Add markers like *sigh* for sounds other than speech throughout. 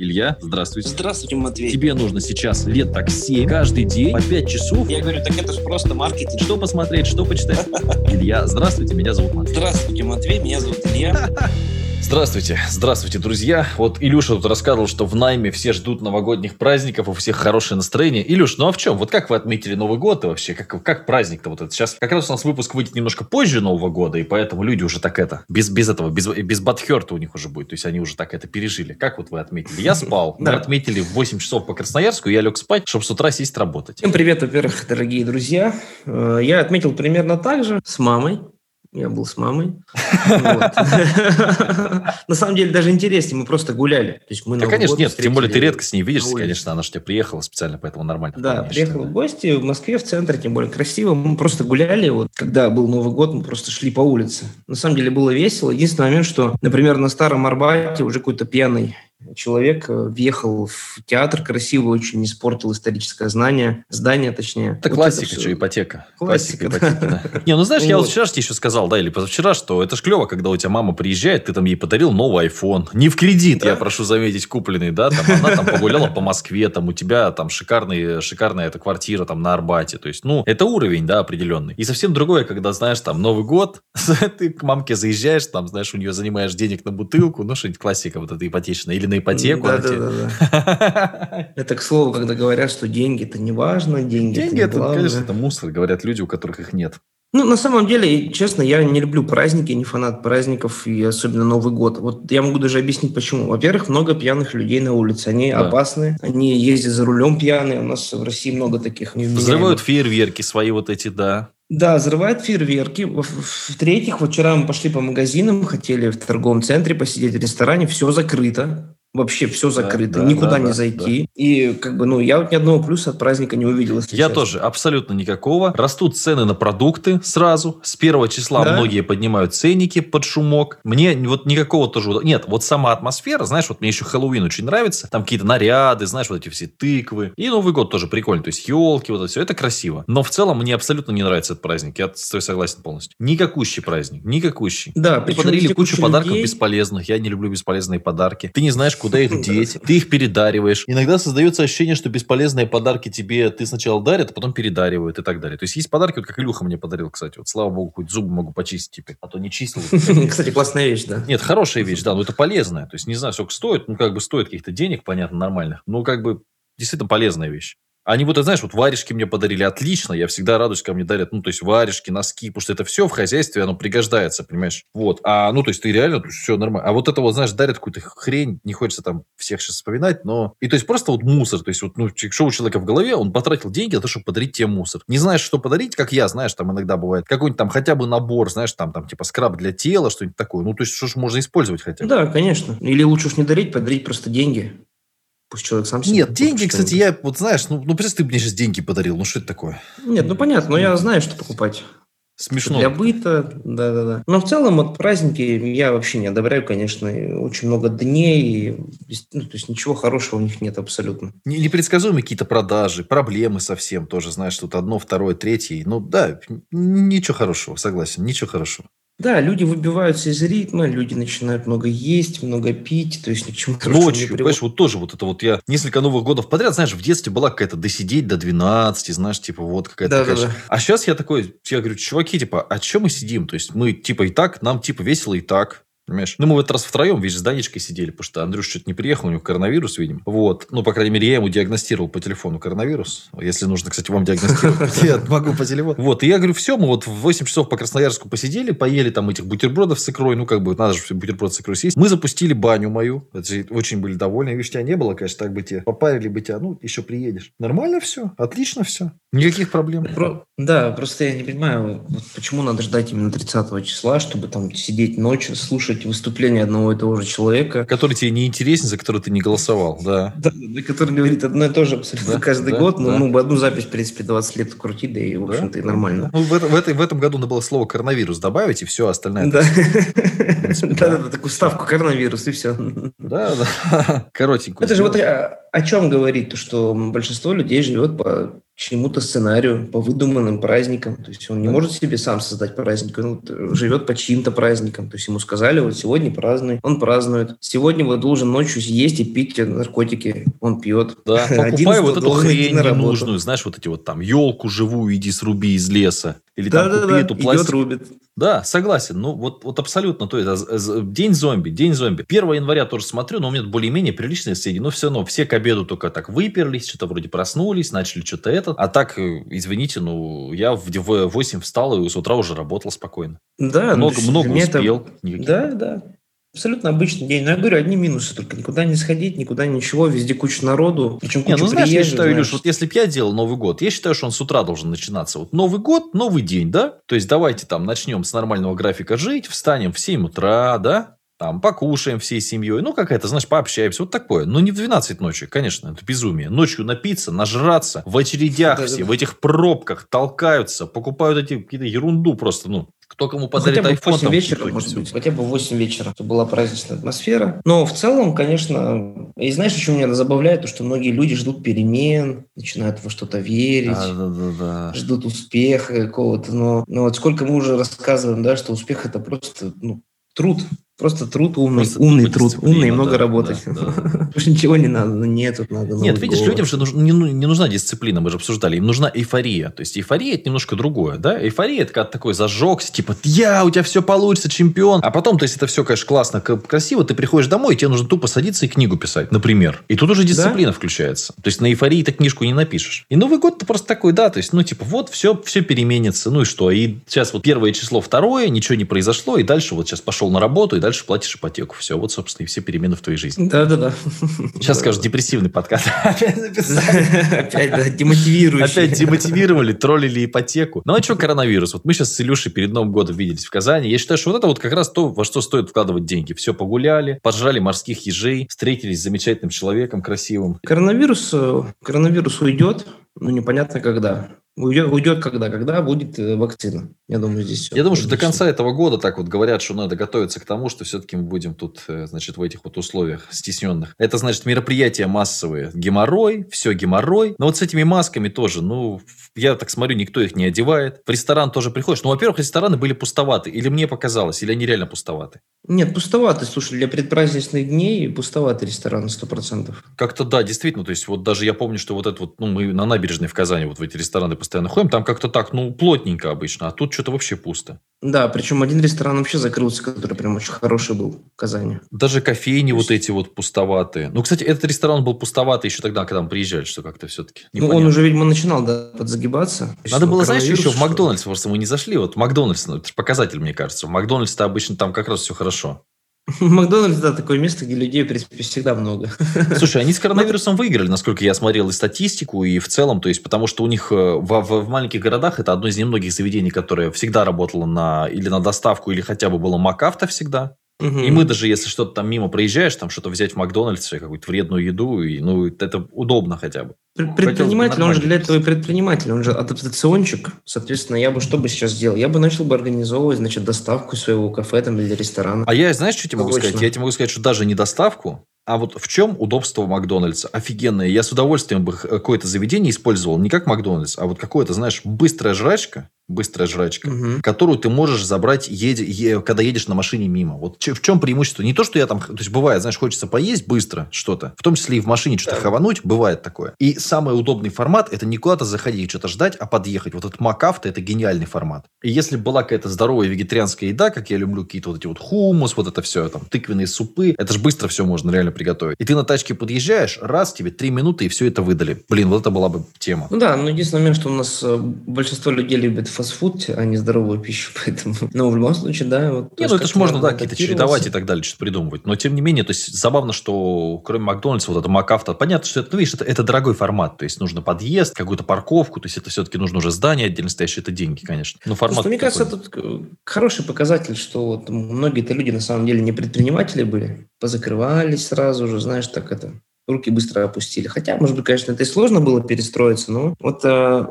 Илья, здравствуйте. Здравствуйте, Матвей. Тебе нужно сейчас лет так 7, каждый день, по 5 часов. Я говорю, так это же просто маркетинг. Что посмотреть, что почитать? *laughs* Илья, здравствуйте, меня зовут Матвей. Здравствуйте, Матвей, меня зовут Илья. *laughs* Здравствуйте, здравствуйте, друзья. Вот Илюша тут рассказывал, что в найме все ждут новогодних праздников, у всех хорошее настроение. Илюш, ну а в чем? Вот как вы отметили Новый год и вообще? Как, как праздник-то вот это? Сейчас как раз у нас выпуск выйдет немножко позже Нового года, и поэтому люди уже так это, без, без этого, без, без батхерта у них уже будет. То есть они уже так это пережили. Как вот вы отметили? Я спал. Мы отметили в 8 часов по Красноярску, я лег спать, чтобы с утра сесть работать. Всем привет, во-первых, дорогие друзья. Э, Я отметил примерно так же с мамой. Я был с мамой. *laughs* *laughs* На самом деле даже интереснее, мы просто гуляли. То есть мы Да, конечно, нет, тем более ты редко с ней видишься, конечно, она же тебе приехала специально, поэтому нормально. Да, вполне, я приехал считаю. в гости в Москве, в центре, тем более красиво. Мы просто гуляли. Вот когда был Новый год, мы просто шли по улице. На самом деле было весело. Единственный момент, что, например, на Старом Арбате уже какой-то пьяный человек э, въехал в театр красиво, очень испортил историческое знание, здание точнее. Это Вот классика, всё. что ипотека. Классика, Классика, ипотеки, да. *laughs* Не, ну знаешь, я вот Вот. вчера еще сказал, да, или позавчера, что это ж клево, когда у тебя мама приезжает, ты там ей подарил новый iPhone. Не в кредит, я прошу заметить, купленный, да, там она там погуляла по Москве, там у тебя там шикарный, шикарная эта квартира там на Арбате. То есть, ну, это уровень, да, определенный. И совсем другое, когда, знаешь, там Новый год, *laughs* ты к мамке заезжаешь, там, знаешь, у нее занимаешь денег на бутылку, ну, что-нибудь классика вот эта ипотечная, или на ипотеку. Да, да, да, да. Это к слову, когда говорят, что деньги это не важно, деньги, Деньги это, это, конечно, это мусор, говорят люди, у которых их нет. Ну, на самом деле, честно, я не люблю праздники, не фанат праздников, и особенно Новый год. Вот я могу даже объяснить, почему. Во-первых, много пьяных людей на улице. Они Да. опасны, они ездят за рулем пьяные. У нас в России много таких. Взрывают фейерверки свои вот эти, да. Да, взрывают фейерверки. В-третьих, вот вчера мы пошли по магазинам, хотели в торговом центре посидеть, в ресторане, все закрыто. Вообще все закрыто, да, никуда да, не да, зайти. И как бы, ну, я вот ни одного плюса от праздника не увидел. Я честно. тоже, абсолютно никакого. Растут цены на продукты сразу. С первого числа Да. многие поднимают ценники под шумок. Мне вот никакого тоже... Нет, вот сама атмосфера, знаешь, вот мне еще Хэллоуин очень нравится. Там какие-то наряды, знаешь, вот эти все тыквы. И Новый год тоже прикольно. То есть елки, вот это все. Это красиво. Но в целом мне абсолютно не нравится этот праздник. Я с тобой согласен полностью. Никакущий праздник. Никакущий. Да, причем подарили кучу куча подарков людей. бесполезных. Я не люблю бесполезные подарки. Ты не знаешь, куда их деть. Ты их передариваешь. Иногда создается ощущение, что бесполезные подарки тебе ты сначала дарят, а потом передаривают и так далее. То есть есть подарки, вот как Илюха мне подарил, кстати. Вот слава богу, хоть зубы могу почистить теперь. А то не чистил. *laughs* Кстати, классная вещь, да. Нет, хорошая вещь, да, но это полезная. То есть не знаю, сколько стоит. Ну, как бы стоит каких-то денег, понятно, нормальных. Ну, как бы действительно полезная вещь. Они вот, знаешь, вот варежки мне подарили отлично. Я всегда радуюсь, когда мне дарят, ну, то есть варежки, носки, потому что это все в хозяйстве, оно пригождается, понимаешь? Вот. А, ну, то есть ты реально, все нормально. А вот это вот, знаешь, дарят какую-то хрень, не хочется там всех сейчас вспоминать, но... И то есть просто вот мусор. То есть вот, ну, что у человека в голове, он потратил деньги на то, чтобы подарить тебе мусор. Не знаешь, что подарить, как я, знаешь, там иногда бывает. Какой-нибудь там хотя бы набор, знаешь, там, там типа скраб для тела, что-нибудь такое. Ну, то есть что ж можно использовать хотя бы. Да, конечно. Или лучше уж не дарить, подарить просто деньги. Пусть человек сам себе Нет, деньги, кстати, я, вот знаешь, ну, ну представь, ты мне сейчас деньги подарил, ну что это такое? Нет, ну понятно, но я знаю, что покупать. Смешно. Для быта, да-да-да. Но в целом вот праздники я вообще не одобряю, конечно. Очень много дней, и ну, то есть ничего хорошего в них нет абсолютно. Не- Непредсказуемые какие-то продажи, проблемы совсем тоже, знаешь, тут одно, второе, третье. Ну да, ничего хорошего, согласен, ничего хорошего. Да, люди выбиваются из ритма, люди начинают много есть, много пить, то есть ни к чему не Ночью, приводит. понимаешь, вот тоже вот это вот я несколько Новых годов подряд, знаешь, в детстве была какая-то досидеть до 12, знаешь, типа вот какая-то такая Да-да-да. ш- А сейчас я такой, я говорю, чуваки, типа, а чем мы сидим? То есть мы типа и так, нам типа весело и так. Понимаешь? Ну, мы в этот раз втроем, видишь, с Данечкой сидели, потому что Андрюш что-то не приехал, у него коронавирус, видимо. Вот. Ну, по крайней мере, я ему диагностировал по телефону коронавирус. Если нужно, кстати, вам диагностировать, я *laughs* могу по телефону. Вот. И я говорю, все, мы вот в 8 часов по Красноярску посидели, поели там этих бутербродов с икрой. Ну, как бы, надо же бутерброд с икрой съесть. Мы запустили баню мою. Очень были довольны. Видишь, тебя не было, конечно, так бы тебе попарили бы тебя. Ну, еще приедешь. Нормально все. Отлично все. Никаких проблем. Про- Да, просто я не понимаю, вот почему надо ждать именно 30 числа, чтобы там сидеть ночью, слушать выступление одного и того же человека, Который тебе не интересен, за который ты не голосовал. Да. Да, который говорит одно и то же абсолютно Да, каждый да, год. Ну, да. ну, одну запись, в принципе, 20 лет крути, да и, в общем-то, и нормально. Ну, в, в этой- в этом году надо было слово коронавирус добавить, и все остальное. *laughs* Да. Да, да. такую ставку коронавирус, и все. Да, да. *laughs* Коротенькую. Это же вот о чем говорит? То, что большинство людей живет по чему-то сценарию, по выдуманным праздникам. То есть он не может себе сам создать праздник, он живет по чьим-то праздникам. То есть ему сказали, вот сегодня празднуй, он празднует. Сегодня вот должен ночью есть и пить наркотики, он пьет. Да, *laughs* покупай вот эту хрень ненужную, знаешь, вот эти вот там елку живую иди сруби из леса. Или да, там да, купи да, эту идет, пластик. рубит. Да, согласен. Ну, вот, вот абсолютно. То есть, а, день зомби, день зомби. 1 января тоже смотрю, но у меня более-менее приличные соседи. Но все равно все к обеду только так выперлись, что-то вроде проснулись, начали что-то это. А так, э, извините, ну, я в в 8 встал и с утра уже работал спокойно. Да, ну, много много это- успел. никаких- Да, да. Абсолютно обычный день. Но я говорю, одни минусы только. Никуда не сходить, никуда ничего. Везде куча народу. Причем Не, куча ну знаешь, я приезжих, считаю, знаешь. Илюш, вот если бы я делал Новый год, я считаю, что он с утра должен начинаться. Вот Новый год, новый день, да? То есть давайте там начнем с нормального графика жить, встанем в 7 утра, да? Там покушаем всей семьей, ну какая-то, знаешь, пообщаемся, вот такое. Но не в 12 ночи, конечно, это безумие. Ночью напиться, нажраться, в очередях все, в этих пробках толкаются, покупают эти какие-то ерунду просто, ну, кто кому Ну, подарит хотя бы iPhone, 8 там вечера, всё может быть. Хотя бы в 8 вечера. чтобы была праздничная атмосфера. Но в целом, конечно... И знаешь, еще меня забавляет, то, что многие люди ждут перемен, начинают во что-то верить. Да, да, да, да. ждут успеха какого-то, но, но вот сколько мы уже рассказываем, да, что успех это просто ну, труд, просто труд умный, Просто умный труд, умный и много да, работать. да, да. *laughs* Больше ничего не надо, ну, нет, тут надо Нет, видишь, год. людям же нуж- не, ну- не нужна дисциплина, мы же обсуждали, им нужна эйфория. То есть эйфория это немножко другое, да? Эйфория это когда такой зажегся, типа, я, у тебя все получится, чемпион. А потом, то есть это все, конечно, классно, красиво, ты приходишь домой, и тебе нужно тупо садиться и книгу писать, например. И тут уже дисциплина включается. То есть на эйфории ты книжку не напишешь. И Новый год ты просто такой, да, то есть, ну, типа, вот все, все переменится, ну и что? И сейчас вот первое число, второе, ничего не произошло, и дальше вот сейчас пошел на работу, и дальше платишь ипотеку. Все, вот, собственно, и все перемены в твоей жизни. Да-да-да. Сейчас скажешь, депрессивный подкаст. *laughs* Опять да, демотивирующий. Опять демотивировали, троллили ипотеку. Ну а что коронавирус? Вот мы сейчас с Илюшей перед Новым годом виделись в Казани. Я считаю, что вот это вот как раз то, во что стоит вкладывать деньги. Все погуляли, пожрали морских ежей, встретились с замечательным человеком, красивым. Коронавирус, э, коронавирус уйдет, но непонятно когда. Уйдет, уйдет когда? Когда будет э, вакцина? Я думаю, здесь все. Я думаю, что до конца этого года так вот говорят, что надо готовиться к тому, что все-таки мы будем тут, э, значит, в этих вот условиях стесненных. Это, значит, мероприятия массовые. Геморрой, все геморрой. Но вот с этими масками тоже, ну, я так смотрю, никто их не одевает. В ресторан тоже приходишь. Ну, во-первых, рестораны были пустоваты. Или мне показалось, или они реально пустоваты. Нет, пустовато. Слушай, для предпраздничных дней пустоваты рестораны, сто процентов. Как-то да, действительно. То есть, вот даже я помню, что вот это вот, ну, мы на набережной в Казани вот в эти рестораны постоянно ходим, там как-то так, ну, плотненько обычно, а тут что-то вообще пусто. Да, причем один ресторан вообще закрылся, который прям очень хороший был в Казани. Даже кофейни То вот есть- эти вот пустоватые. Ну, кстати, этот ресторан был пустоватый еще тогда, когда мы приезжали, что как-то все-таки Ну, он уже, видимо, начинал да, подзагибаться. Надо было, знаешь, еще в Макдональдс, просто мы не зашли. Вот Макдональдс, ну, это показатель, мне кажется. В Макдональдс-то обычно там как раз все хорошо. *laughs* Макдональдс, да, такое место, где людей, в принципе, всегда много. *laughs* Слушай, они с коронавирусом выиграли, насколько я смотрел и статистику, и в целом, то есть, потому что у них э, в, в- в маленьких городах это одно из немногих заведений, которое всегда работало на или на доставку, или хотя бы было МакАвто всегда. Мгм. И мы даже, если что-то там мимо проезжаешь, там что-то взять в Макдональдсе, какую-то вредную еду, и, ну, это удобно хотя бы. Пр- Предприниматель, он же для этого и предприниматель, он же адаптационщик. Соответственно, я бы что бы сейчас сделал? Я бы начал бы организовывать, значит, доставку своего кафе там или ресторана. А я, знаешь, что тебе могу Точно. сказать? Я тебе могу сказать, что даже не доставку, а вот в чем удобство Макдональдса? Офигенное. Я с удовольствием бы х- какое-то заведение использовал, не как Макдональдс, а вот какое-то, знаешь, быстрая жрачка, быстрая жрачка, Мгм. которую ты можешь забрать, еде- е- когда едешь на машине мимо. Вот в чем преимущество? Не то, что я там... То есть, бывает, знаешь, хочется поесть быстро что-то, в том числе и в машине что-то Да. хавануть, бывает такое. И самый удобный формат – это не куда-то заходить и что-то ждать, а подъехать. Вот этот МакАвто – это гениальный формат. И если бы была какая-то здоровая вегетарианская еда, как я люблю, какие-то вот эти вот хумус, вот это все, там, тыквенные супы, это же быстро все можно реально приготовить. И ты на тачке подъезжаешь, раз, тебе три минуты, и все это выдали. Блин, вот это была бы тема. Ну да, но единственный момент, что у нас э, большинство людей любит фастфуд, а не здоровую пищу, *laughs* поэтому... Но в любом случае, да. Вот, Не, ну это ж как-то можно, да, какие-то чередовать и так далее, что-то придумывать. Но тем не менее, то есть забавно, что кроме Макдональдса, вот это МакАвто, понятно, что это, ну, видишь, это, это дорогой формат. То есть нужно подъезд, какую-то парковку, то есть это все-таки нужно уже здание отдельно стоящее, это деньги, конечно. Но формат Просто, мне кажется, такой. тут э, хороший показатель, что вот многие-то люди на самом деле не предприниматели были, позакрывались сразу же, знаешь, так это, руки быстро опустили. Хотя, может быть, конечно, это и сложно было перестроиться, но вот э,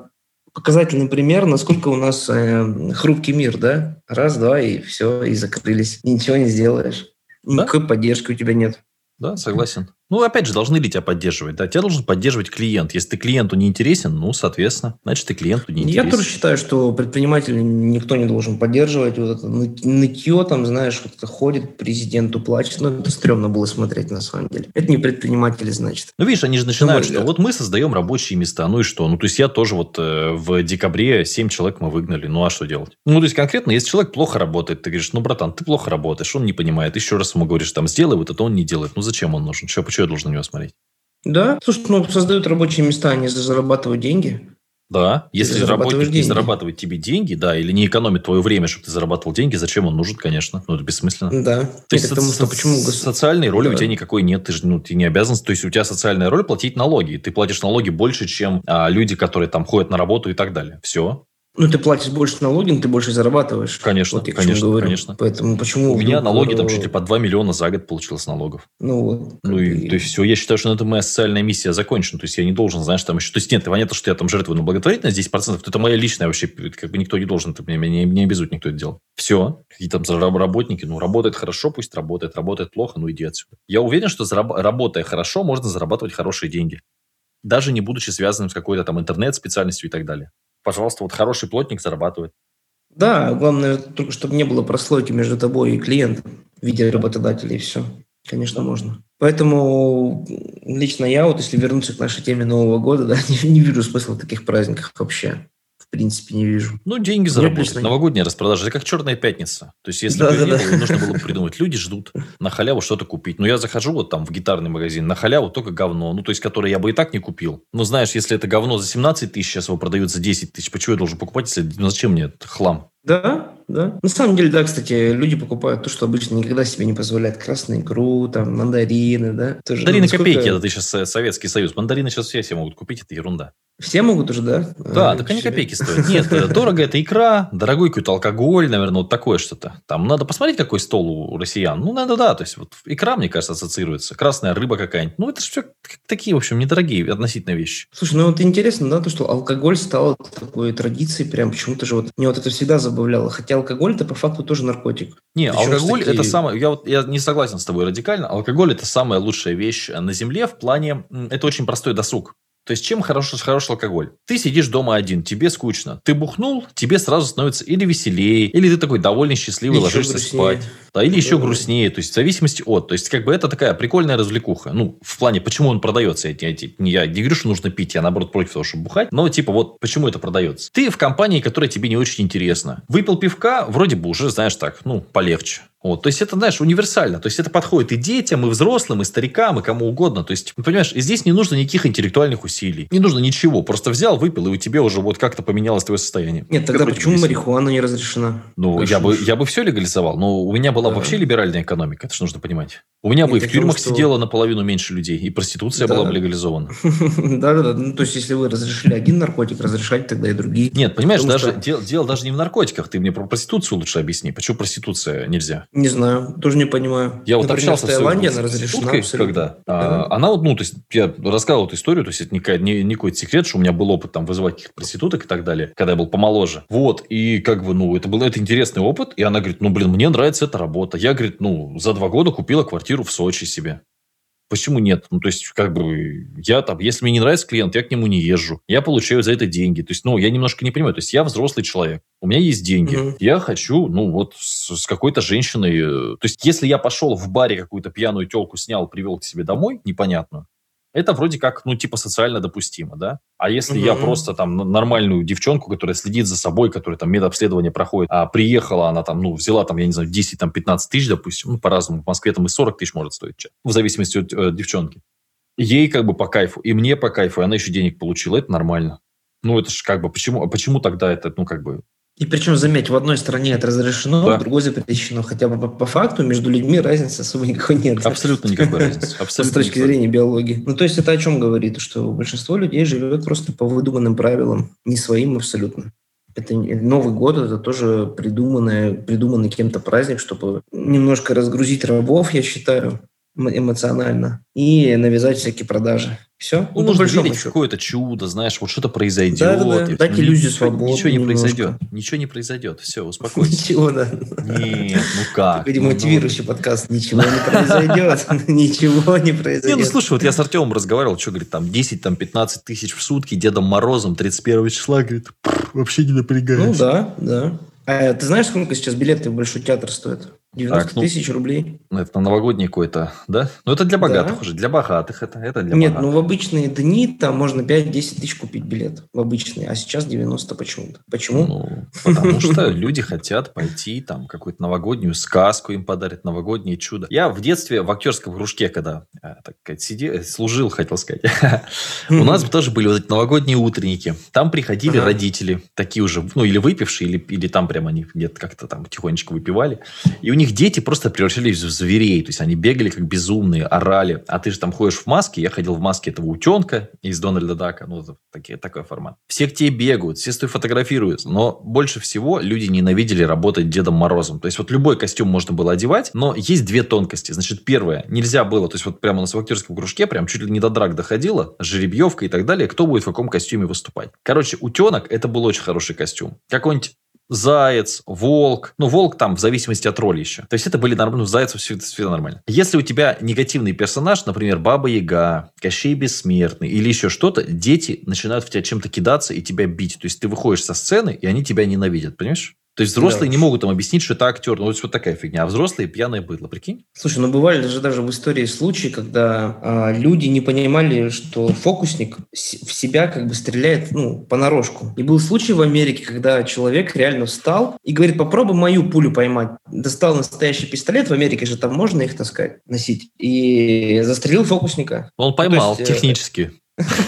показательный пример, насколько у нас э, хрупкий мир, да? Раз, два, и все, и закрылись. И ничего не сделаешь. Да. Никакой поддержки у тебя нет. Да, согласен. Ну, опять же, должны ли тебя поддерживать? Да, тебя должен поддерживать клиент. Если ты клиенту не интересен, ну, соответственно, значит, ты клиенту не интересен. Я тоже считаю, что предпринимателя никто не должен поддерживать. Вот это нытье, там, знаешь, вот это ходит, президенту плачет. Ну, это стрёмно было смотреть, на самом деле. Это не предприниматели, значит. Ну, видишь, они же начинают, что вот мы создаем рабочие места. Ну и что? Ну, то есть, я тоже вот э, в декабре 7 человек мы выгнали. Ну, а что делать? Ну, то есть, конкретно, если человек плохо работает, ты говоришь, ну, братан, ты плохо работаешь, он не понимает. Еще раз ему говоришь, там, сделай вот это, он не делает. Ну, зачем он нужен? Что, что я должен на него смотреть? Да, слушай, ну создают рабочие места, они зарабатывают деньги. Да, если работник не зарабатывает тебе деньги, да, или не экономит твое время, чтобы ты зарабатывал деньги, зачем он нужен, конечно, ну это бессмысленно. Да. То есть потому, что почему социальной роли да. у тебя никакой нет, ты же ну, ты не обязан, то есть у тебя социальная роль платить налоги, ты платишь налоги больше, чем а, люди, которые там ходят на работу и так далее. Все, ну, ты платишь больше налоги, но ты больше зарабатываешь. Конечно, вот конечно, говорю. конечно. Поэтому почему... У меня налоги там чуть ли по 2 миллиона за год получилось налогов. Ну, вот. Ну, и, то есть, все, я считаю, что на этом моя социальная миссия закончена. То есть, я не должен, знаешь, там еще... То есть, нет, понятно, что я там жертвую на благотворительность 10%, это моя личная вообще, как бы никто не должен, это меня не, не обязует никто это делать. Все, какие там работники, ну, работает хорошо, пусть работает, работает плохо, ну, иди отсюда. Я уверен, что зараб... работая хорошо, можно зарабатывать хорошие деньги. Даже не будучи связанным с какой-то там интернет-специальностью и так далее пожалуйста, вот хороший плотник зарабатывает. Да, главное, только чтобы не было прослойки между тобой и клиентом в виде работодателя, и все. Конечно, можно. Поэтому лично я, вот если вернуться к нашей теме Нового года, *laughs* да, не, не вижу смысла в таких праздниках вообще в принципе, не вижу. Ну, деньги заработать. Лично... Новогодняя распродажа. Это как черная пятница. То есть, если да, бы да, да. нужно было бы придумать. Люди ждут на халяву что-то купить. Но я захожу вот там в гитарный магазин, на халяву только говно. Ну, то есть, которое я бы и так не купил. Но знаешь, если это говно за 17 тысяч, сейчас его продают за 10 тысяч, почему я должен покупать, если ну, зачем мне этот хлам? Да, да. На самом деле, да, кстати, люди покупают то, что обычно никогда себе не позволяют. Красную икру, там, мандарины, да. Тоже, мандарины ну, насколько... копейки, это ты сейчас Советский Союз. Мандарины сейчас все себе могут купить, это ерунда. Все могут уже, да? Да, а, так они копейки стоят. Нет, э, дорого это икра, дорогой какой-то алкоголь, наверное, вот такое что-то. Там надо посмотреть, какой стол у россиян. Ну, надо, да, то есть вот икра, мне кажется, ассоциируется. Красная рыба какая-нибудь. Ну, это же все такие, в общем, недорогие относительно вещи. Слушай, ну вот интересно, да, то, что алкоголь стал такой традицией, прям почему-то же вот, мне вот это всегда забавляло. Хотя алкоголь это по факту тоже наркотик. Не, Причем алкоголь такие... это самое, я вот я не согласен с тобой радикально. Алкоголь это самая лучшая вещь на земле в плане, это очень простой досуг. То есть, чем хорош, хороший алкоголь? Ты сидишь дома один, тебе скучно. Ты бухнул, тебе сразу становится или веселее, или ты такой довольный, счастливый, еще ложишься грустнее. спать. Да, или еще грустнее. То есть, в зависимости от. То есть, как бы это такая прикольная развлекуха. Ну, в плане, почему он продается. Я, я, я не говорю, что нужно пить, я наоборот против того, чтобы бухать. Но, типа, вот почему это продается. Ты в компании, которая тебе не очень интересна. Выпил пивка, вроде бы уже, знаешь, так, ну, полегче. Вот, то есть это, знаешь, универсально. То есть это подходит и детям, и взрослым, и старикам, и кому угодно. То есть, понимаешь, здесь не нужно никаких интеллектуальных усилий. Не нужно ничего. Просто взял, выпил, и у тебя уже вот как-то поменялось твое состояние. Нет, тогда как почему марихуана не разрешена? Ну, я бы, я бы все легализовал. Но у меня была да. вообще либеральная экономика. Это же нужно понимать. У меня бы и в тюрьмах что... сидело наполовину меньше людей. И проституция да. была бы легализована. *laughs* Да-да-да. Ну, то есть, если вы разрешили один наркотик, разрешать тогда и другие. Нет, понимаешь, даже дело даже не в наркотиках. Ты мне про проституцию лучше объясни. Почему проституция нельзя? Не знаю тоже не понимаю. Я вот Например, общался в Таиланде, она разрешена когда. А, она вот, ну, то есть, я рассказывал эту историю, то есть, это не, не, не какой-то секрет, что у меня был опыт там вызывать каких-то проституток и так далее, когда я был помоложе. Вот, и как бы, ну, это был это интересный опыт, и она говорит, ну, блин, мне нравится эта работа. Я, говорит, ну, за два года купила квартиру в Сочи себе. Почему нет? Ну, то есть, как бы, я там, если мне не нравится клиент, я к нему не езжу. Я получаю за это деньги. То есть, ну, я немножко не понимаю. То есть, я взрослый человек. У меня есть деньги. Угу. Я хочу, ну, вот, с, с какой-то женщиной. Э, то есть, если я пошел в баре какую-то пьяную телку снял, привел к себе домой, непонятную, это вроде как, ну, типа социально допустимо, да? А если mm-hmm. я просто там нормальную девчонку, которая следит за собой, которая там медобследование проходит, а приехала она там, ну, взяла там, я не знаю, 10, там, 15 тысяч, допустим, ну, по-разному, в Москве там и 40 тысяч может стоить, в зависимости от э, девчонки. Ей как бы по кайфу, и мне по кайфу, и она еще денег получила, это нормально. Ну, это же как бы, почему, а почему тогда это, ну, как бы, и причем, заметь, в одной стране это разрешено, да. в другой запрещено. Хотя бы по, по факту между людьми разницы особо никакой нет. Абсолютно никакой разницы. *laughs* Абсолютно С точки зрения биологии. Ну, то есть это о чем говорит? Что большинство людей живет просто по выдуманным правилам, не своим абсолютно. Это Новый год, это тоже придуманный, придуманный кем-то праздник, чтобы немножко разгрузить рабов, я считаю, эмоционально, и навязать всякие продажи. Все. Ну, нужно верить в какое-то чудо, знаешь, вот что-то произойдет. Да, да, да. Дать иллюзию свободы. Ничего не произойдет. Ничего не произойдет. Все, *laughs* успокойся. Ничего, да. Нет, ну как? Такой демотивирующий подкаст. Ничего не произойдет. *laughs* Ничего не произойдет. Не, ну слушай, вот я с Артемом разговаривал, что, говорит, там 10, там 15 тысяч в сутки, Дедом Морозом 31 числа, говорит, вообще не напрягаюсь. Ну да, да. А ты знаешь, сколько сейчас билеты в Большой театр стоят? 90 так, ну, тысяч рублей. Ну, это на новогодний какой-то, да? Ну, это для богатых да. уже. Для богатых это, это для Нет, богатых. ну, в обычные дни там можно 5-10 тысяч купить билет. В обычные. А сейчас 90 почему-то. Почему? Ну, потому что люди хотят пойти там какую-то новогоднюю сказку им подарят, новогоднее чудо. Я в детстве в актерском кружке, когда э, так сказать, сидел, э, служил, хотел сказать, *laughs* у нас тоже были вот эти новогодние утренники. Там приходили родители, такие уже, ну, или выпившие, или, или там прямо они где-то как-то там тихонечко выпивали. И у них них дети просто превращались в зверей. То есть они бегали как безумные, орали. А ты же там ходишь в маске. Я ходил в маске этого утенка из Дональда Дака. Ну, такие, такой формат. Все к тебе бегают, все с тобой фотографируются. Но больше всего люди ненавидели работать Дедом Морозом. То есть вот любой костюм можно было одевать, но есть две тонкости. Значит, первое, нельзя было, то есть вот прямо в актерском кружке прям чуть ли не до драк доходило, жеребьевка и так далее, кто будет в каком костюме выступать. Короче, утенок это был очень хороший костюм. Какой-нибудь заяц, волк. Ну, волк там в зависимости от роли еще. То есть это были нормально, ну, зайцев все, все нормально. Если у тебя негативный персонаж, например, Баба Яга, Кощей Бессмертный или еще что-то, дети начинают в тебя чем-то кидаться и тебя бить. То есть ты выходишь со сцены, и они тебя ненавидят, понимаешь? То есть взрослые да. не могут там объяснить, что это актер. Ну, вот, вот такая фигня. А взрослые пьяные быдло, прикинь? Слушай, ну бывали даже, даже в истории случаи, когда а, люди не понимали, что фокусник в себя как бы стреляет, ну, понарошку. И был случай в Америке, когда человек реально встал и говорит, попробуй мою пулю поймать. Достал настоящий пистолет, в Америке же там можно их таскать, носить. И застрелил фокусника. Он поймал ну, есть, э, технически.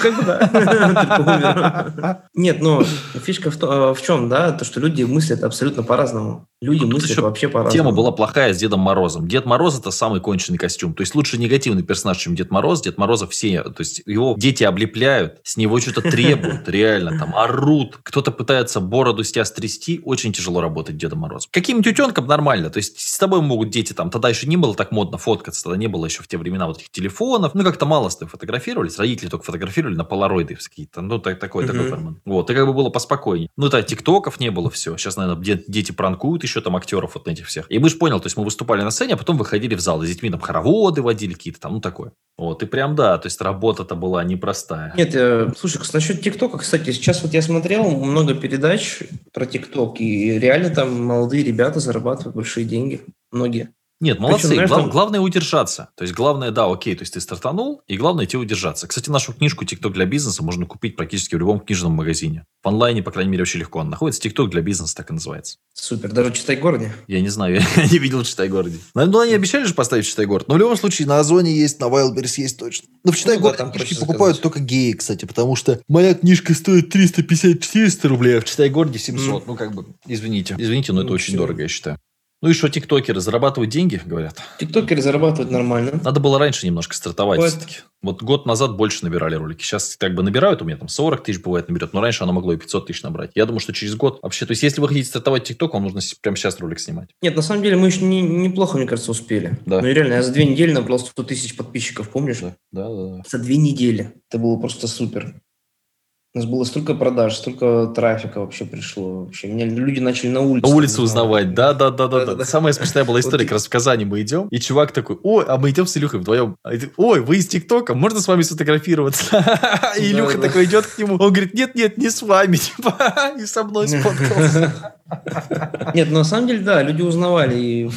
Как бы да. *laughs* Нет, но фишка в, в чем, да, то, что люди мыслят абсолютно по-разному. Люди Тут мыслят вообще по-разному. Тема была плохая с Дедом Морозом. Дед Мороз это самый конченый костюм. То есть лучше негативный персонаж, чем Дед Мороз. Дед Мороза все, то есть его дети облепляют, с него что-то требуют, реально там орут. Кто-то пытается бороду с тебя стрясти. Очень тяжело работать Дедом Морозом. Каким-нибудь утенком нормально. То есть с тобой могут дети там, тогда еще не было так модно фоткаться, тогда не было еще в те времена вот этих телефонов. Ну как-то мало с тобой фотографировались. Родители только фотографировали на полароиды какие-то. Ну так, такой, такой формат. Вот, и как бы было поспокойнее. Ну так, тиктоков не было все. Сейчас, наверное, дети пранкуют еще там актеров вот этих всех. И мы же понял, то есть мы выступали на сцене, а потом выходили в зал, с детьми там хороводы водили какие-то там, ну такое. Вот, и прям да, то есть работа-то была непростая. Нет, э, слушай, насчет ТикТока, кстати, сейчас вот я смотрел много передач про ТикТок, и реально там молодые ребята зарабатывают большие деньги, многие. Нет, молодцы. Причем, знаешь, Глав, там... Главное удержаться. То есть, главное, да, окей, то есть ты стартанул, и главное тебе удержаться. Кстати, нашу книжку «ТикТок для бизнеса» можно купить практически в любом книжном магазине. В онлайне, по крайней мере, очень легко он находится. «ТикТок для бизнеса» так и называется. Супер. Даже в Читай-городе? Я не знаю, *laughs* я не видел в Читай-городе. Ну, они обещали же поставить в Читай-город. Но в любом случае на Озоне есть, на Wildberries есть точно. Но в Читай-городе ну, да, книжки покупают только геи, кстати, потому что моя книжка стоит 350-400 рублей, а в Читай-городе 700. Mm. Ну, как бы, извините. Извините, но ну, это очень все. дорого, я считаю. Ну и что, тиктокеры зарабатывают деньги, говорят? Тиктокеры зарабатывают нормально. Надо было раньше немножко стартовать вот. все-таки. Вот год назад больше набирали ролики. Сейчас как бы набирают, у меня там 40 тысяч бывает наберет, но раньше оно могло и 500 тысяч набрать. Я думаю, что через год вообще, то есть если вы хотите стартовать ТикТок, вам нужно прямо сейчас ролик снимать. Нет, на самом деле мы еще не, неплохо, мне кажется, успели. Да. Ну реально, я за две недели набрал 100 тысяч подписчиков, помнишь? Да, да, да. да. За две недели. Это было просто супер. У нас было столько продаж, столько трафика вообще пришло. Вообще, меня люди начали на улице. На улице узнавать, да, да, да, да, да. Самая смешная была история, как раз в Казани мы идем, и чувак такой, ой, а мы идем с Илюхой вдвоем. А ой, вы из ТикТока, можно с вами сфотографироваться? *laughs* И Илюха такой идет к нему, он говорит, нет, нет, не с вами, *laughs* типа, и со мной сфоткался. *laughs* Нет, на самом деле, да, люди узнавали и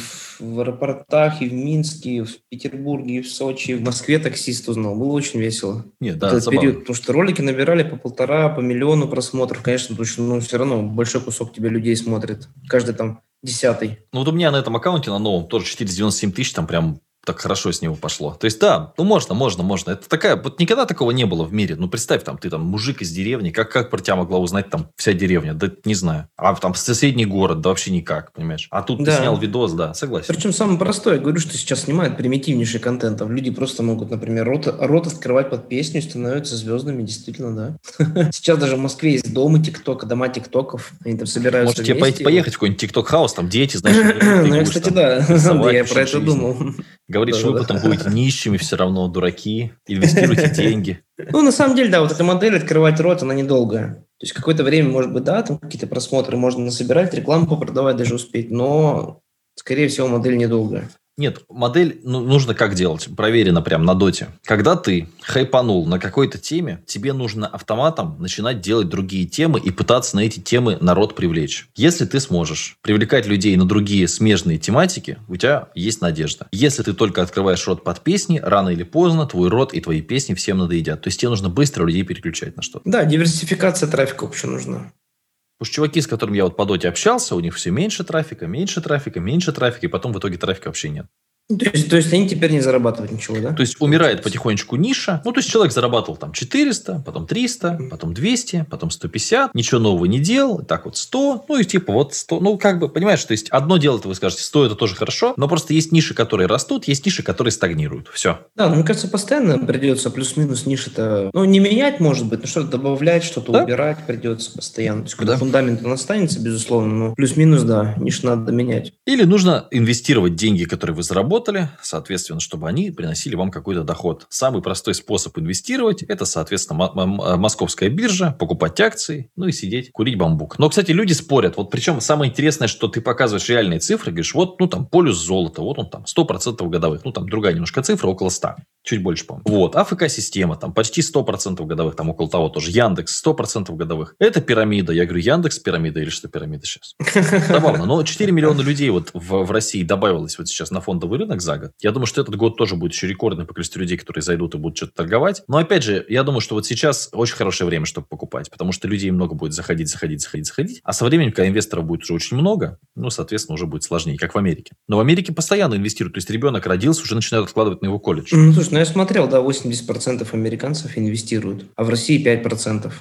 в аэропортах, и в Минске, и в Петербурге, и в Сочи, и в Москве таксист узнал. Было очень весело. Нет, да, Этот период, потому что ролики набирали по полтора, по миллиону просмотров. Конечно, потому что ну, все равно большой кусок тебя людей смотрит. Каждый там десятый. Ну вот у меня на этом аккаунте, на новом, тоже 497 тысяч, там прям так хорошо с него пошло. То есть, да, ну можно, можно, можно. Это такая, вот никогда такого не было в мире. Ну, представь, там, ты там мужик из деревни, как, как про тебя могла узнать там вся деревня? Да не знаю. А там соседний город, да вообще никак, понимаешь? А тут да. ты снял видос, да, согласен. Причем самое простое, я говорю, что сейчас снимают примитивнейший контент. Там люди просто могут, например, рот, рот открывать под песню и становятся звездами, действительно, да. *laughs* Сейчас даже в Москве есть дома ТикТока, дома ТикТоков. Они там собираются Может, тебе поехать в какой-нибудь ТикТок-хаус, там дети, знаешь, *laughs* Ну, кстати, *laughs* да, я про это думал. Говорит, что вы потом будете нищими все равно, дураки, инвестируйте *laughs* деньги. Ну, на самом деле, да, вот эта модель открывать рот, она недолгая. То есть какое-то время, может быть, да, там какие-то просмотры можно насобирать, рекламу попродавать даже успеть, но, скорее всего, модель недолгая. Нет, модель ну, нужно как делать? Проверено прям на доте. Когда ты хайпанул на какой-то теме, тебе нужно автоматом начинать делать другие темы и пытаться на эти темы народ привлечь. Если ты сможешь привлекать людей на другие смежные тематики, у тебя есть надежда. Если ты только открываешь рот под песни, рано или поздно твой рот и твои песни всем надоедят. То есть тебе нужно быстро людей переключать на что-то. Да, диверсификация трафика вообще нужна. Потому чуваки, с которыми я вот по доте общался, у них все меньше трафика, меньше трафика, меньше трафика, и потом в итоге трафика вообще нет. Ну, то есть, то есть они теперь не зарабатывают ничего, да? То есть умирает потихонечку ниша. Ну, то есть человек зарабатывал там 400, потом 300, потом 200, потом 150, ничего нового не делал, так вот 100, ну и типа вот 100. Ну, как бы, понимаешь, то есть одно дело, это вы скажете, 100 это тоже хорошо, но просто есть ниши, которые растут, есть ниши, которые стагнируют. Все. Да, ну, мне кажется, постоянно придется плюс-минус ниши-то, ну, не менять, может быть, но что-то добавлять, что-то да? убирать придется постоянно. То есть, когда да. фундамент он останется, безусловно, но плюс-минус, да, ниш надо менять. Или нужно инвестировать деньги, которые вы заработали, соответственно, соответственно, чтобы они приносили вам какой-то доход. Самый простой способ инвестировать – это, соответственно, московская биржа, покупать акции, ну и сидеть, курить бамбук. Но, кстати, люди спорят. Вот причем самое интересное, что ты показываешь реальные цифры, говоришь, вот, ну, там, полюс золота, вот он там, 100% годовых. Ну, там, другая немножко цифра, около 100. Чуть больше, по-моему. Вот. АФК-система, там, почти 100% годовых, там, около того тоже. Яндекс, 100% годовых. Это пирамида. Я говорю, Яндекс пирамида или что пирамида сейчас? Забавно. Но 4 миллиона людей вот в, в России добавилось вот сейчас на фондовый рынок за год. Я думаю, что этот год тоже будет еще рекордный по количеству людей, которые зайдут и будут что-то торговать. Но опять же, я думаю, что вот сейчас очень хорошее время, чтобы покупать, потому что людей много будет заходить, заходить, заходить, заходить. А со временем, когда инвесторов будет уже очень много, ну, соответственно, уже будет сложнее, как в Америке. Но в Америке постоянно инвестируют. То есть ребенок родился, уже начинают откладывать на его колледж. Ну, слушай, ну я смотрел, да, 80% американцев инвестируют, а в России 5%.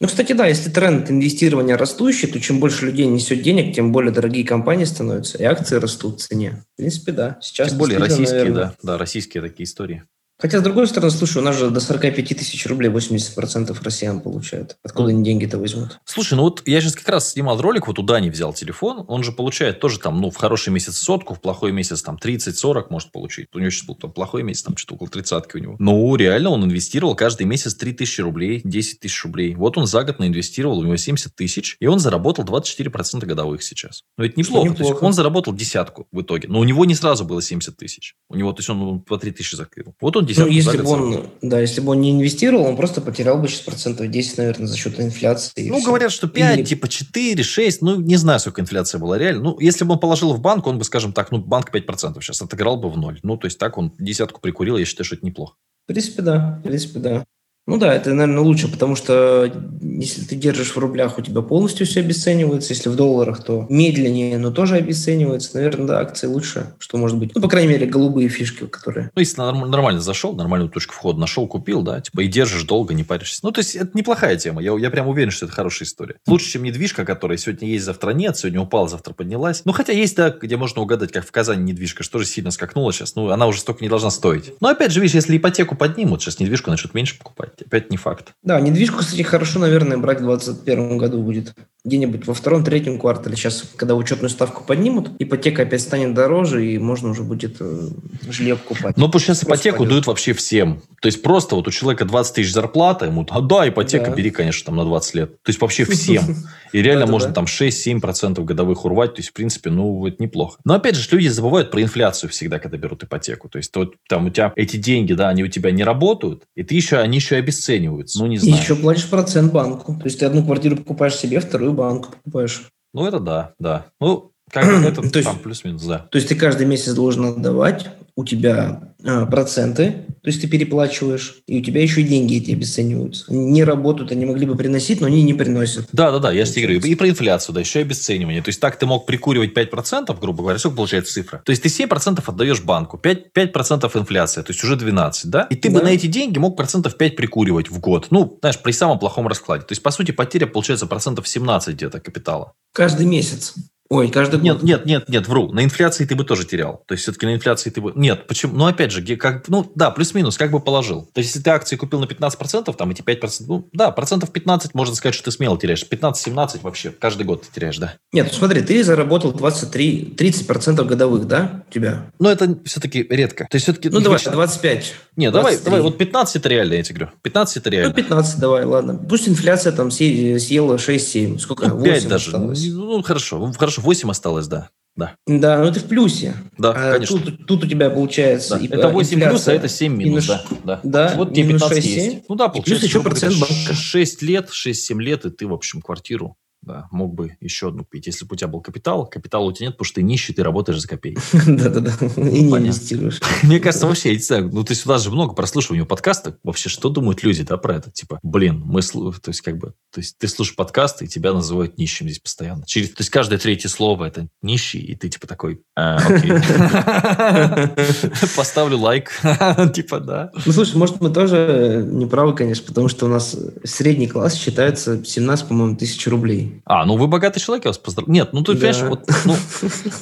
Ну, кстати, да, если тренд инвестирования растущий, то чем больше людей несет денег, тем более дорогие компании становятся, и акции растут в цене. В принципе, да. Сейчас тем более российские, наверное... да, да, российские такие истории. Хотя, с другой стороны, слушай, у нас же до 45 тысяч рублей 80% россиян получают. Откуда они деньги-то возьмут? Слушай, ну вот я сейчас как раз снимал ролик, вот у Дани взял телефон, он же получает тоже там, ну, в хороший месяц сотку, в плохой месяц там 30-40 может получить. У него сейчас был там плохой месяц, там что-то около тридцатки у него. Ну, реально он инвестировал каждый месяц 3 тысячи рублей, 10 тысяч рублей. Вот он за год наинвестировал, у него 70 тысяч, и он заработал 24% годовых сейчас. Ну, это неплохо. неплохо. То есть он заработал десятку в итоге. Но у него не сразу было 70 тысяч. У него, то есть он по 3 тысячи закрыл. Вот он он ну, если бы он, да, если бы он не инвестировал, он просто потерял бы сейчас процентов 10, наверное, за счет инфляции. Ну, все. говорят, что 5, Или... типа 4, 6, ну, не знаю, сколько инфляция была реально. Ну, если бы он положил в банк, он бы, скажем так, ну, банк 5% сейчас отыграл бы в ноль. Ну, то есть так он десятку прикурил, я считаю, что это неплохо. В принципе, да. В принципе, да. Ну да, это, наверное, лучше, потому что если ты держишь в рублях, у тебя полностью все обесценивается. Если в долларах, то медленнее, но тоже обесценивается. Наверное, да, акции лучше, что может быть. Ну, по крайней мере, голубые фишки, которые... Ну, если нормально зашел, нормальную точку входа нашел, купил, да, типа и держишь долго, не паришься. Ну, то есть, это неплохая тема. Я, я прям уверен, что это хорошая история. Лучше, чем недвижка, которая сегодня есть, завтра нет, сегодня упала, завтра поднялась. Ну, хотя есть, да, где можно угадать, как в Казани недвижка, что же сильно скакнула сейчас. Ну, она уже столько не должна стоить. Но опять же, видишь, если ипотеку поднимут, сейчас недвижку начнут меньше покупать опять не факт. Да, недвижку, кстати, хорошо, наверное, брать в 2021 году будет. Где-нибудь во втором-третьем квартале. Сейчас, когда учетную ставку поднимут, ипотека опять станет дороже, и можно уже будет э, жилье покупать. Ну, потому что сейчас ипотеку пойдет. дают вообще всем. То есть, просто вот у человека 20 тысяч зарплата, ему, а да, ипотека да. бери, конечно, там на 20 лет. То есть, вообще *laughs* всем. И реально можно там 6-7% годовых урвать. То есть, в принципе, ну, это неплохо. Но, опять же, люди забывают про инфляцию всегда, когда берут ипотеку. То есть, вот, там у тебя эти деньги, да, они у тебя не работают, и ты еще, они еще обесцениваются. Ну, не знаю. И еще платишь процент банку. То есть, ты одну квартиру покупаешь себе, вторую банку покупаешь. Ну, это да, да. Ну, как бы это *clears throat* то есть, там плюс-минус, да. То есть ты каждый месяц должен отдавать, у тебя а, проценты, то есть ты переплачиваешь, и у тебя еще и деньги эти обесцениваются. Не работают, они могли бы приносить, но они не приносят. Да, да, да, я тебе говорю. И про инфляцию, да, еще и обесценивание. То есть так ты мог прикуривать 5%, грубо говоря, сколько получается цифра? То есть ты 7% отдаешь банку, 5%, 5% инфляция, то есть уже 12, да? И ты да. бы на эти деньги мог процентов 5 прикуривать в год. Ну, знаешь, при самом плохом раскладе. То есть, по сути, потеря получается процентов 17 где-то капитала. Каждый месяц. Ой, каждый Нет, год. нет, нет, нет, вру. На инфляции ты бы тоже терял. То есть, все-таки на инфляции ты бы... Нет, почему? Ну, опять же, как... ну, да, плюс-минус, как бы положил. То есть, если ты акции купил на 15%, там эти 5%, ну, да, процентов 15, можно сказать, что ты смело теряешь. 15-17 вообще каждый год ты теряешь, да. Нет, ну смотри, ты заработал 23, 30% годовых, да, у тебя? Но это все-таки редко. То есть, все-таки... Ну, давай, 25. Не, давай, 23. давай, вот 15 это реально, я тебе говорю. 15 это Ну, реально. 15 давай, ладно. Пусть инфляция там съе- съела 6-7. Сколько? Ну, 5 8 даже. осталось. Ну, хорошо. Ну, Хорошо, 8 осталось, да. Да, Да, ну ты в плюсе. да, А конечно. Тут, тут у тебя получается... Да. и- Это 8 плюс, а инфляция это 7 минус, минус- да. да. да, Вот тебе минус 15 6, есть. 7. Ну да, И плюс получается, еще процент банка. 6 лет, 6-7 лет, и ты, в общем, квартиру да, мог бы еще одну купить. Если бы у тебя был капитал, капитала у тебя нет, потому что ты нищий, ты работаешь за копейки. *laughs* Да-да-да. И не инвестируешь. *laughs* Мне кажется, вообще, я не знаю, ну, то есть у нас же много прослушиваний у подкаста. Вообще, что думают люди, да, про это? Типа, блин, мы, то есть, как бы, то есть, ты слушаешь подкасты, и тебя называют нищим здесь постоянно. Через, то есть, каждое третье слово это нищий, и ты, типа, такой, «А. *laughs* Поставлю лайк. Типа, да. Ну, слушай, может, мы тоже не правы, конечно, потому что у нас средний класс считается 17, по-моему, тысяч рублей. А, ну вы богатый человек, я вас поздравляю. Нет, ну ты Да. понимаешь, вот, ну,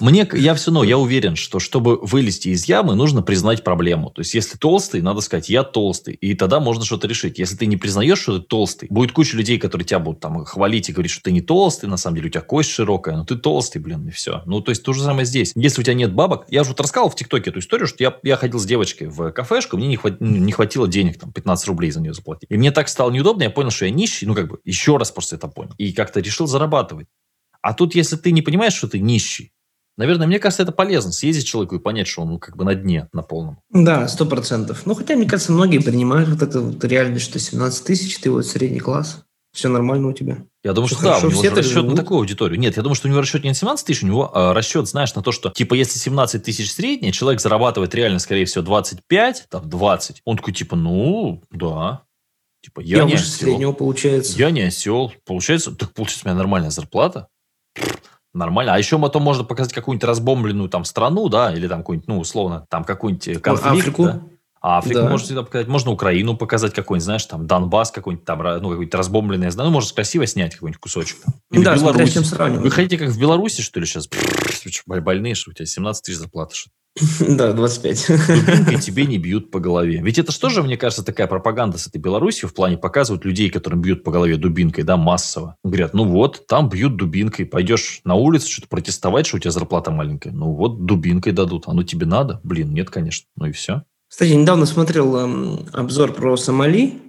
мне, я все равно, я уверен, что чтобы вылезти из ямы, нужно признать проблему. То есть, если толстый, надо сказать, я толстый, и тогда можно что-то решить. Если ты не признаешь, что ты толстый, будет куча людей, которые тебя будут там хвалить и говорить, что ты не толстый, на самом деле у тебя кость широкая, но ты толстый, блин, и все. Ну, то есть, то же самое здесь. Если у тебя нет бабок, я уже вот рассказывал в ТикТоке эту историю, что я, я ходил с девочкой в кафешку, мне не, хват- не хватило денег, там, 15 рублей за нее заплатить. И мне так стало неудобно, я понял, что я нищий, ну, как бы, еще раз просто это понял. И как-то решил зарабатывать. А тут, если ты не понимаешь, что ты нищий, наверное, мне кажется, это полезно съездить человеку и понять, что он как бы на дне, на полном. Да, сто процентов. Ну, хотя, мне кажется, многие принимают вот это вот реальность, что 17 тысяч, ты вот средний класс. Все нормально у тебя. Я думаю, Всё что да, хорошо, у него все расчет на живут. такую аудиторию. Нет, я думаю, что у него расчет не на 17 тысяч, у него а, расчет, знаешь, на то, что, типа, если 17 тысяч средний, человек зарабатывает реально, скорее всего, 25, там, 20. Он такой, типа, ну, да. Типа, я, Я, не выше осел. среднего получается. Я не осел. Получается, так получается, у меня нормальная зарплата. Нормально. А еще потом можно показать какую-нибудь разбомбленную там страну, да, или там какую-нибудь, ну, условно, там какой-нибудь э, конфликт. Африку. да. А Африку Да. можно всегда показать. Можно Украину показать какой-нибудь, знаешь, там Донбасс какой-нибудь там, ну, какой-нибудь разбомбленный. Ну, можно красиво снять какой-нибудь кусочек. Там. Или да, смотря чем сравнивать. Вы хотите как в Беларуси, что ли, сейчас? Вы что, больные, что у тебя 17 тысяч зарплаты? Что *laughs* Да, 25. дубинкой *laughs* тебе не бьют по голове. Ведь это что же, мне кажется, такая пропаганда с этой Беларусью в плане показывают людей, которым бьют по голове дубинкой, да, массово. Говорят, ну вот, там бьют дубинкой. Пойдешь на улицу что-то протестовать, что у тебя зарплата маленькая. Ну вот, дубинкой дадут. А ну тебе надо? Блин, нет, конечно. Ну и все. Кстати, недавно смотрел эм, обзор про Сомали.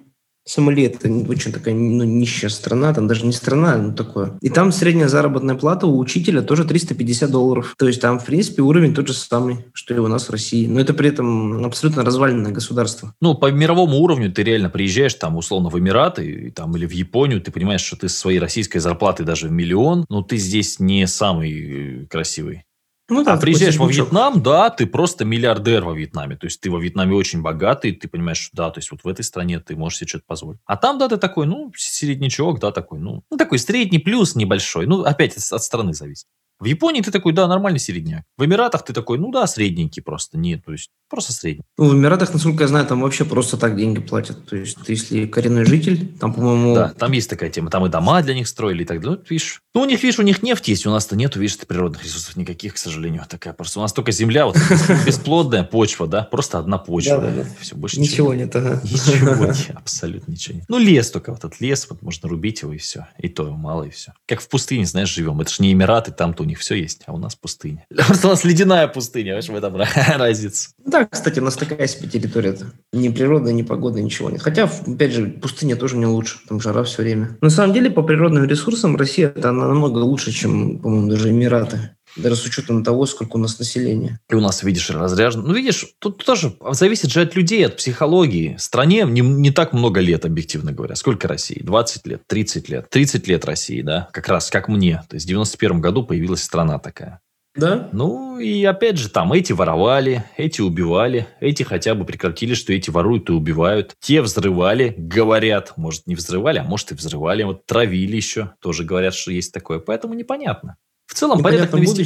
Сомали это очень такая ну, нищая страна, там даже не страна, ну такое. И там средняя заработная плата у учителя тоже 350 долларов. То есть там, в принципе, уровень тот же самый, что и у нас в России. Но это при этом абсолютно разваленное государство. Ну, по мировому уровню ты реально приезжаешь там, условно, в Эмираты там, или в Японию, ты понимаешь, что ты со своей российской зарплатой даже в миллион, но ты здесь не самый э, красивый. Ну А такой приезжаешь во. Вьетнам, да, ты просто миллиардер во Вьетнаме. То есть ты во Вьетнаме очень богатый, ты понимаешь, что да, то есть вот в этой стране ты можешь себе что-то позволить. А там, да, ты такой, ну, середнячок, да, такой, ну, ну такой средний плюс небольшой. Ну, опять от страны зависит. В Японии ты такой, да, нормальный середняк. В Эмиратах ты такой, ну да, средненький просто. Нет, то есть просто средний. Ну, в Эмиратах, насколько я знаю, там вообще просто так деньги платят. То есть ты, если коренной житель, там, по-моему, Да, там есть такая тема. Там и дома для них строили и так далее. Ну, видишь. Ну, у них, видишь, у них нефть есть, у нас-то нету, видишь, природных ресурсов никаких, к сожалению. Такая просто. У нас только земля, вот *laughs* бесплодная почва, да, просто одна почва. Да-да-да. Все, больше ничего нет. ага. Ничего, нет, абсолютно ничего нет. Ну, лес только, вот этот лес, вот можно рубить его и все. И то мало, и все. Как в пустыне, знаешь, живем. Это же не Эмираты, там-то у них все есть, а у нас пустыня. *laughs* Просто у нас ледяная пустыня, понимаешь, в этом *laughs* разница. Да, кстати, у нас такая себе территория-то. Ни природа, ни погода, ничего нет. Хотя, опять же, пустыня тоже не лучше. Там жара все время. На самом деле, по природным ресурсам Россия это намного лучше, чем, по-моему, даже Эмираты. Даже с учетом того, сколько у нас населения. И у нас, видишь, разряжено. Ну, видишь, тут тоже зависит же от людей, от психологии. Стране не, не так много лет, объективно говоря. Сколько России? 20 лет, 30 лет. 30 лет России, да? Как раз, как мне. То есть в 91 году появилась страна такая. Да? Ну, и опять же, там эти воровали, эти убивали, эти хотя бы прекратили, что эти воруют и убивают. Те взрывали, говорят, может, не взрывали, а может, и взрывали. Вот травили еще, тоже говорят, что есть такое. Поэтому непонятно. В целом, порядок навести...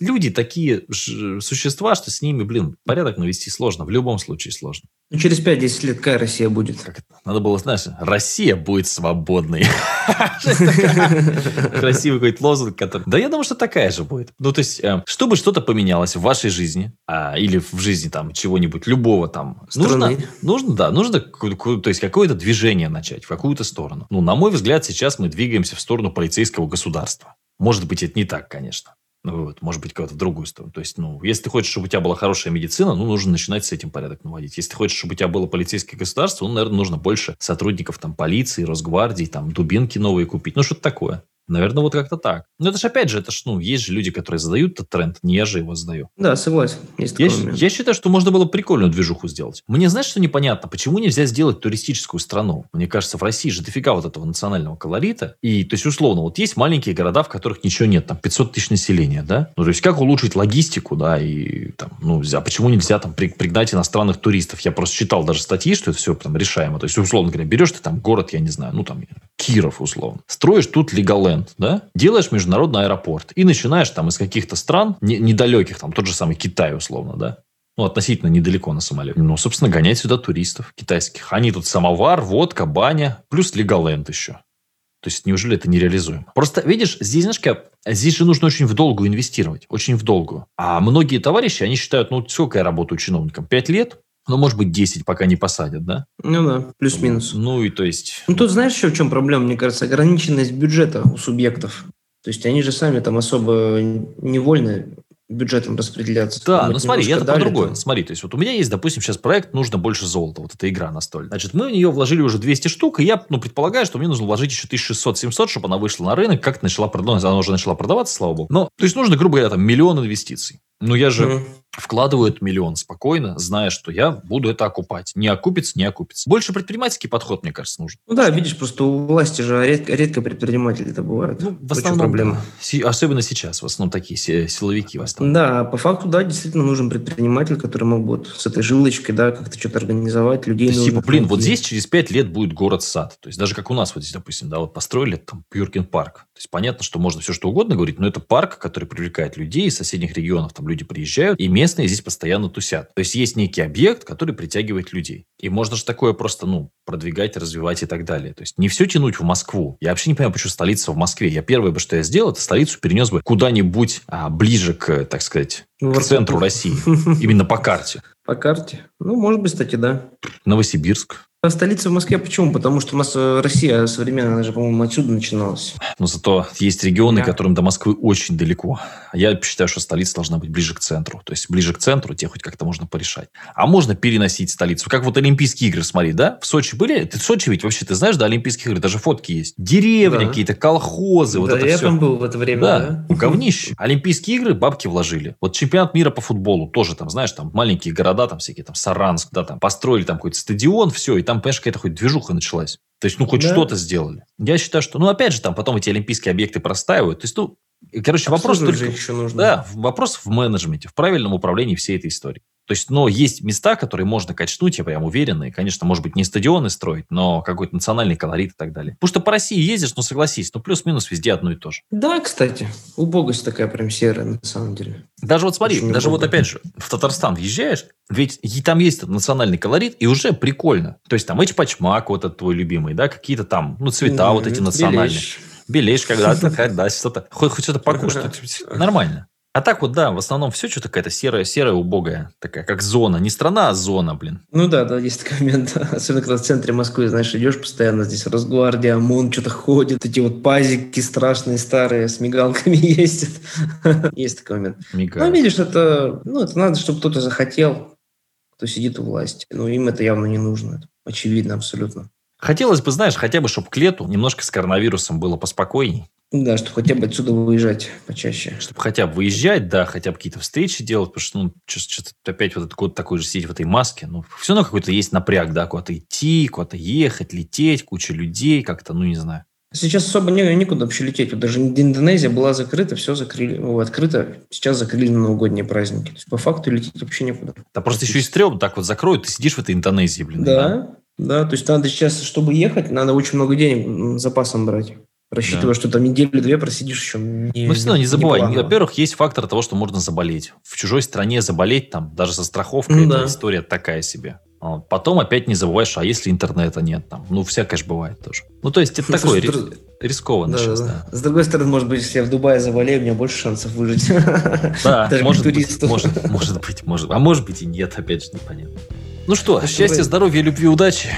Люди такие ж- существа, что с ними, блин, порядок навести сложно. В любом случае сложно. Ну, через 5-10 лет какая Россия будет? Как это? Надо было, знаешь, Россия будет свободной. *laughs* Красивый какой-то лозунг, который... Да я думаю, что такая же будет. Ну, то есть, э, чтобы что-то поменялось в вашей жизни, а, или в жизни там чего-нибудь, любого там, нужно, нужно, да, нужно то есть, какое-то движение начать в какую-то сторону. Ну, на мой взгляд, сейчас мы двигаемся в сторону полицейского государства. Может быть, это не так, конечно. Ну, вот, может быть, кого-то в другую сторону. То есть, ну, если ты хочешь, чтобы у тебя была хорошая медицина, ну, нужно начинать с этим порядок наводить. Если ты хочешь, чтобы у тебя было полицейское государство, ну, наверное, нужно больше сотрудников там полиции, Росгвардии, там, дубинки новые купить. Ну, что-то такое. Наверное, вот как-то так. Но это же, опять же, это ж, ну, есть же люди, которые задают этот тренд, не я же его задаю. Да, согласен. Есть Я, такой я считаю, что можно было прикольную движуху сделать. Мне знаешь, что непонятно? Почему нельзя сделать туристическую страну? Мне кажется, в России же дофига вот этого национального колорита. И, то есть, условно, вот есть маленькие города, в которых ничего нет, там 500 тысяч населения, да? Ну, то есть, как улучшить логистику, да, и там, ну, а почему нельзя там при- пригнать иностранных туристов? Я просто читал даже статьи, что это все там решаемо. То есть, условно говоря, берешь ты там город, я не знаю, ну, там, Киров, условно. Строишь тут Леголенд, да? Делаешь международный аэропорт. И начинаешь там из каких-то стран, не- недалеких, там, тот же самый Китай, условно, да? ну, относительно недалеко на самолете. Ну, собственно, гонять сюда туристов китайских. Они тут самовар, водка, баня, плюс Леголенд еще. То есть, неужели это нереализуемо? Просто, видишь, здесь, знаешь, здесь же нужно очень в долгую инвестировать. Очень в долгую. А многие товарищи, они считают, ну, сколько я работаю чиновником? Пять лет? Ну, может быть, 10, пока не посадят, да? Ну да, плюс-минус. Ну, и то есть... Ну тут знаешь еще в чем проблема, мне кажется, ограниченность бюджета у субъектов. То есть они же сами там особо невольно бюджетом распределяться. Да, Там ну смотри, немножко это другое. Смотри, то есть вот у меня есть, допустим, сейчас проект «Нужно больше золота». Вот эта игра настольная. Значит, мы в нее вложили уже 200 штук, и я, ну, предполагаю, что мне нужно вложить еще 1600-700, чтобы она вышла на рынок, как-то начала продаваться. Она уже начала продаваться, слава богу. Но, то есть нужно, грубо говоря, там миллион инвестиций. Ну, я же Мгм. Вкладываю этот миллион спокойно, зная, что я буду это окупать. Не окупится, не окупится. Больше предпринимательский подход, мне кажется, нужен. Ну да, видишь, просто у власти же редко, редко предприниматели это бывают. Ну, в основном, проблема. особенно сейчас, в основном такие си- силовики в основном. Да, по факту, да, действительно нужен предприниматель, который мог бы вот с этой жилочкой, да, как-то что-то организовать, людей То есть, типа, блин, вот здесь через пять лет будет город-сад. То есть, даже как у нас вот здесь, допустим, да, вот построили там Пьюркин парк. То есть, понятно, что можно все что угодно говорить, но это парк, который привлекает людей из соседних регионов. Там люди приезжают, и местные здесь постоянно тусят. То есть, есть некий объект, который притягивает людей. И можно же такое просто, ну, продвигать, развивать и так далее. То есть, не все тянуть в Москву. Я вообще не понимаю, почему столица в Москве. Я первое бы, что я сделал, это столицу перенес бы куда-нибудь а, ближе к, так сказать, Ну, к центру России. *laughs* Именно по карте. По карте. Ну, может быть, кстати, да. Новосибирск. А столица в Москве почему? Потому что у нас э, Россия современная, она же, по-моему, отсюда начиналась. Но зато есть регионы, Да. которым до Москвы очень далеко. Я считаю, что столица должна быть ближе к центру. То есть, ближе к центру тебе хоть как-то можно порешать. А можно переносить столицу. Как вот Олимпийские игры, смотри, да? В Сочи были? Ты в Сочи ведь вообще, ты знаешь, да, Олимпийские игры, даже фотки есть. Деревни Да. какие-то, колхозы, вот да, это я все. там был в это время, Да, да. говнище. Олимпийские игры бабки вложили. Вот чемпионат мира по футболу тоже там, знаешь, там маленькие города, там всякие, там Саранск, да, там построили там какой-то стадион, все, и там, понимаешь, какая-то хоть движуха началась. То есть, ну, хоть Да. что-то сделали. Я считаю, что, ну, опять же, там потом эти олимпийские объекты простаивают. То есть, ну, короче, вопрос только... еще нужно. Да, вопрос в менеджменте, в правильном управлении всей этой истории. То есть, но есть места, которые можно качнуть, я прям уверен, и, конечно, может быть, не стадионы строить, но какой-то национальный колорит и так далее. Потому что по России ездишь, ну, согласись, ну, плюс-минус везде одно и то же. Да, кстати, убогость такая прям серая на самом деле. Даже вот смотри, Очень даже вот удобно. опять же, в Татарстан въезжаешь, ведь и там есть этот национальный колорит, и уже прикольно. То есть там эчпачмак, вот этот твой любимый, да, какие-то там, ну, цвета вот эти национальные. Беляешь. Белеешь когда-то, да, что-то, хоть, хоть что-то покушать, нормально. А так вот, да, в основном все что-то какая-то серая, серая, убогая, такая, как зона. Не страна, а зона, блин. Ну да, да, есть такой момент. *laughs* Особенно, когда в центре Москвы, знаешь, идешь постоянно, здесь Росгвардия, ОМОН что-то ходит, эти вот пазики страшные, старые, с мигалками *laughs* ездят. Есть такой момент. Ну, Мигают. видишь, это, ну, это надо, чтобы кто-то захотел, кто сидит у власти. Но им это явно не нужно. Это очевидно абсолютно. Хотелось бы, знаешь, хотя бы, чтобы к лету немножко с коронавирусом было поспокойней. Да, чтобы хотя бы отсюда выезжать почаще. Чтобы хотя бы выезжать, да, хотя бы какие-то встречи делать, потому что, ну, что-то опять вот этот год такой же сидеть в этой маске, ну, все равно какой-то есть напряг, да, куда-то идти, куда-то ехать, лететь, куча людей, как-то, ну, не знаю. Сейчас особо не, некуда вообще лететь. Вот даже Индонезия была закрыта, все закрыли. Ну, открыто, сейчас закрыли на новогодние праздники. То есть, по факту лететь вообще некуда. Да просто еще и стрёмно так вот закроют, ты сидишь в этой Индонезии, блин. Да, да, то есть надо сейчас, чтобы ехать, надо очень много денег запасом брать. Рассчитывая, что там неделю-две просидишь еще. Не, Ну, все равно не забывай. неплохо. Во-первых, есть фактор того, что можно заболеть. В чужой стране заболеть, там, даже со страховкой, Ну это да. история такая себе. А Потом опять не забываешь, а если интернета нет там? Ну, всякое же бывает тоже. Ну, то есть, это *laughs* Слушай, такое с ри- друг- рискованно Да, сейчас, да, да. да. С другой стороны, может быть, если я в Дубае заболею, у меня больше шансов выжить. *laughs* Да, может быть, может, может быть, может. А может быть и нет, опять же, непонятно. Ну что, счастья, здоровья, любви, удачи.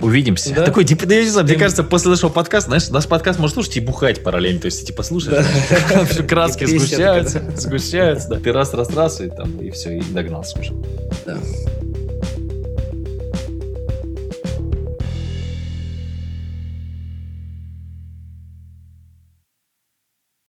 Увидимся. Да. Такой, типа, да я не знаю, мне кажется, после нашего подкаста, знаешь, наш подкаст можно слушать и бухать параллельно. То есть, типа, слушаешь, *laughs* все краски сгущаются, сгущаются, да. Ты раз, раз, раз, и там, и все, и догнался уже. Да.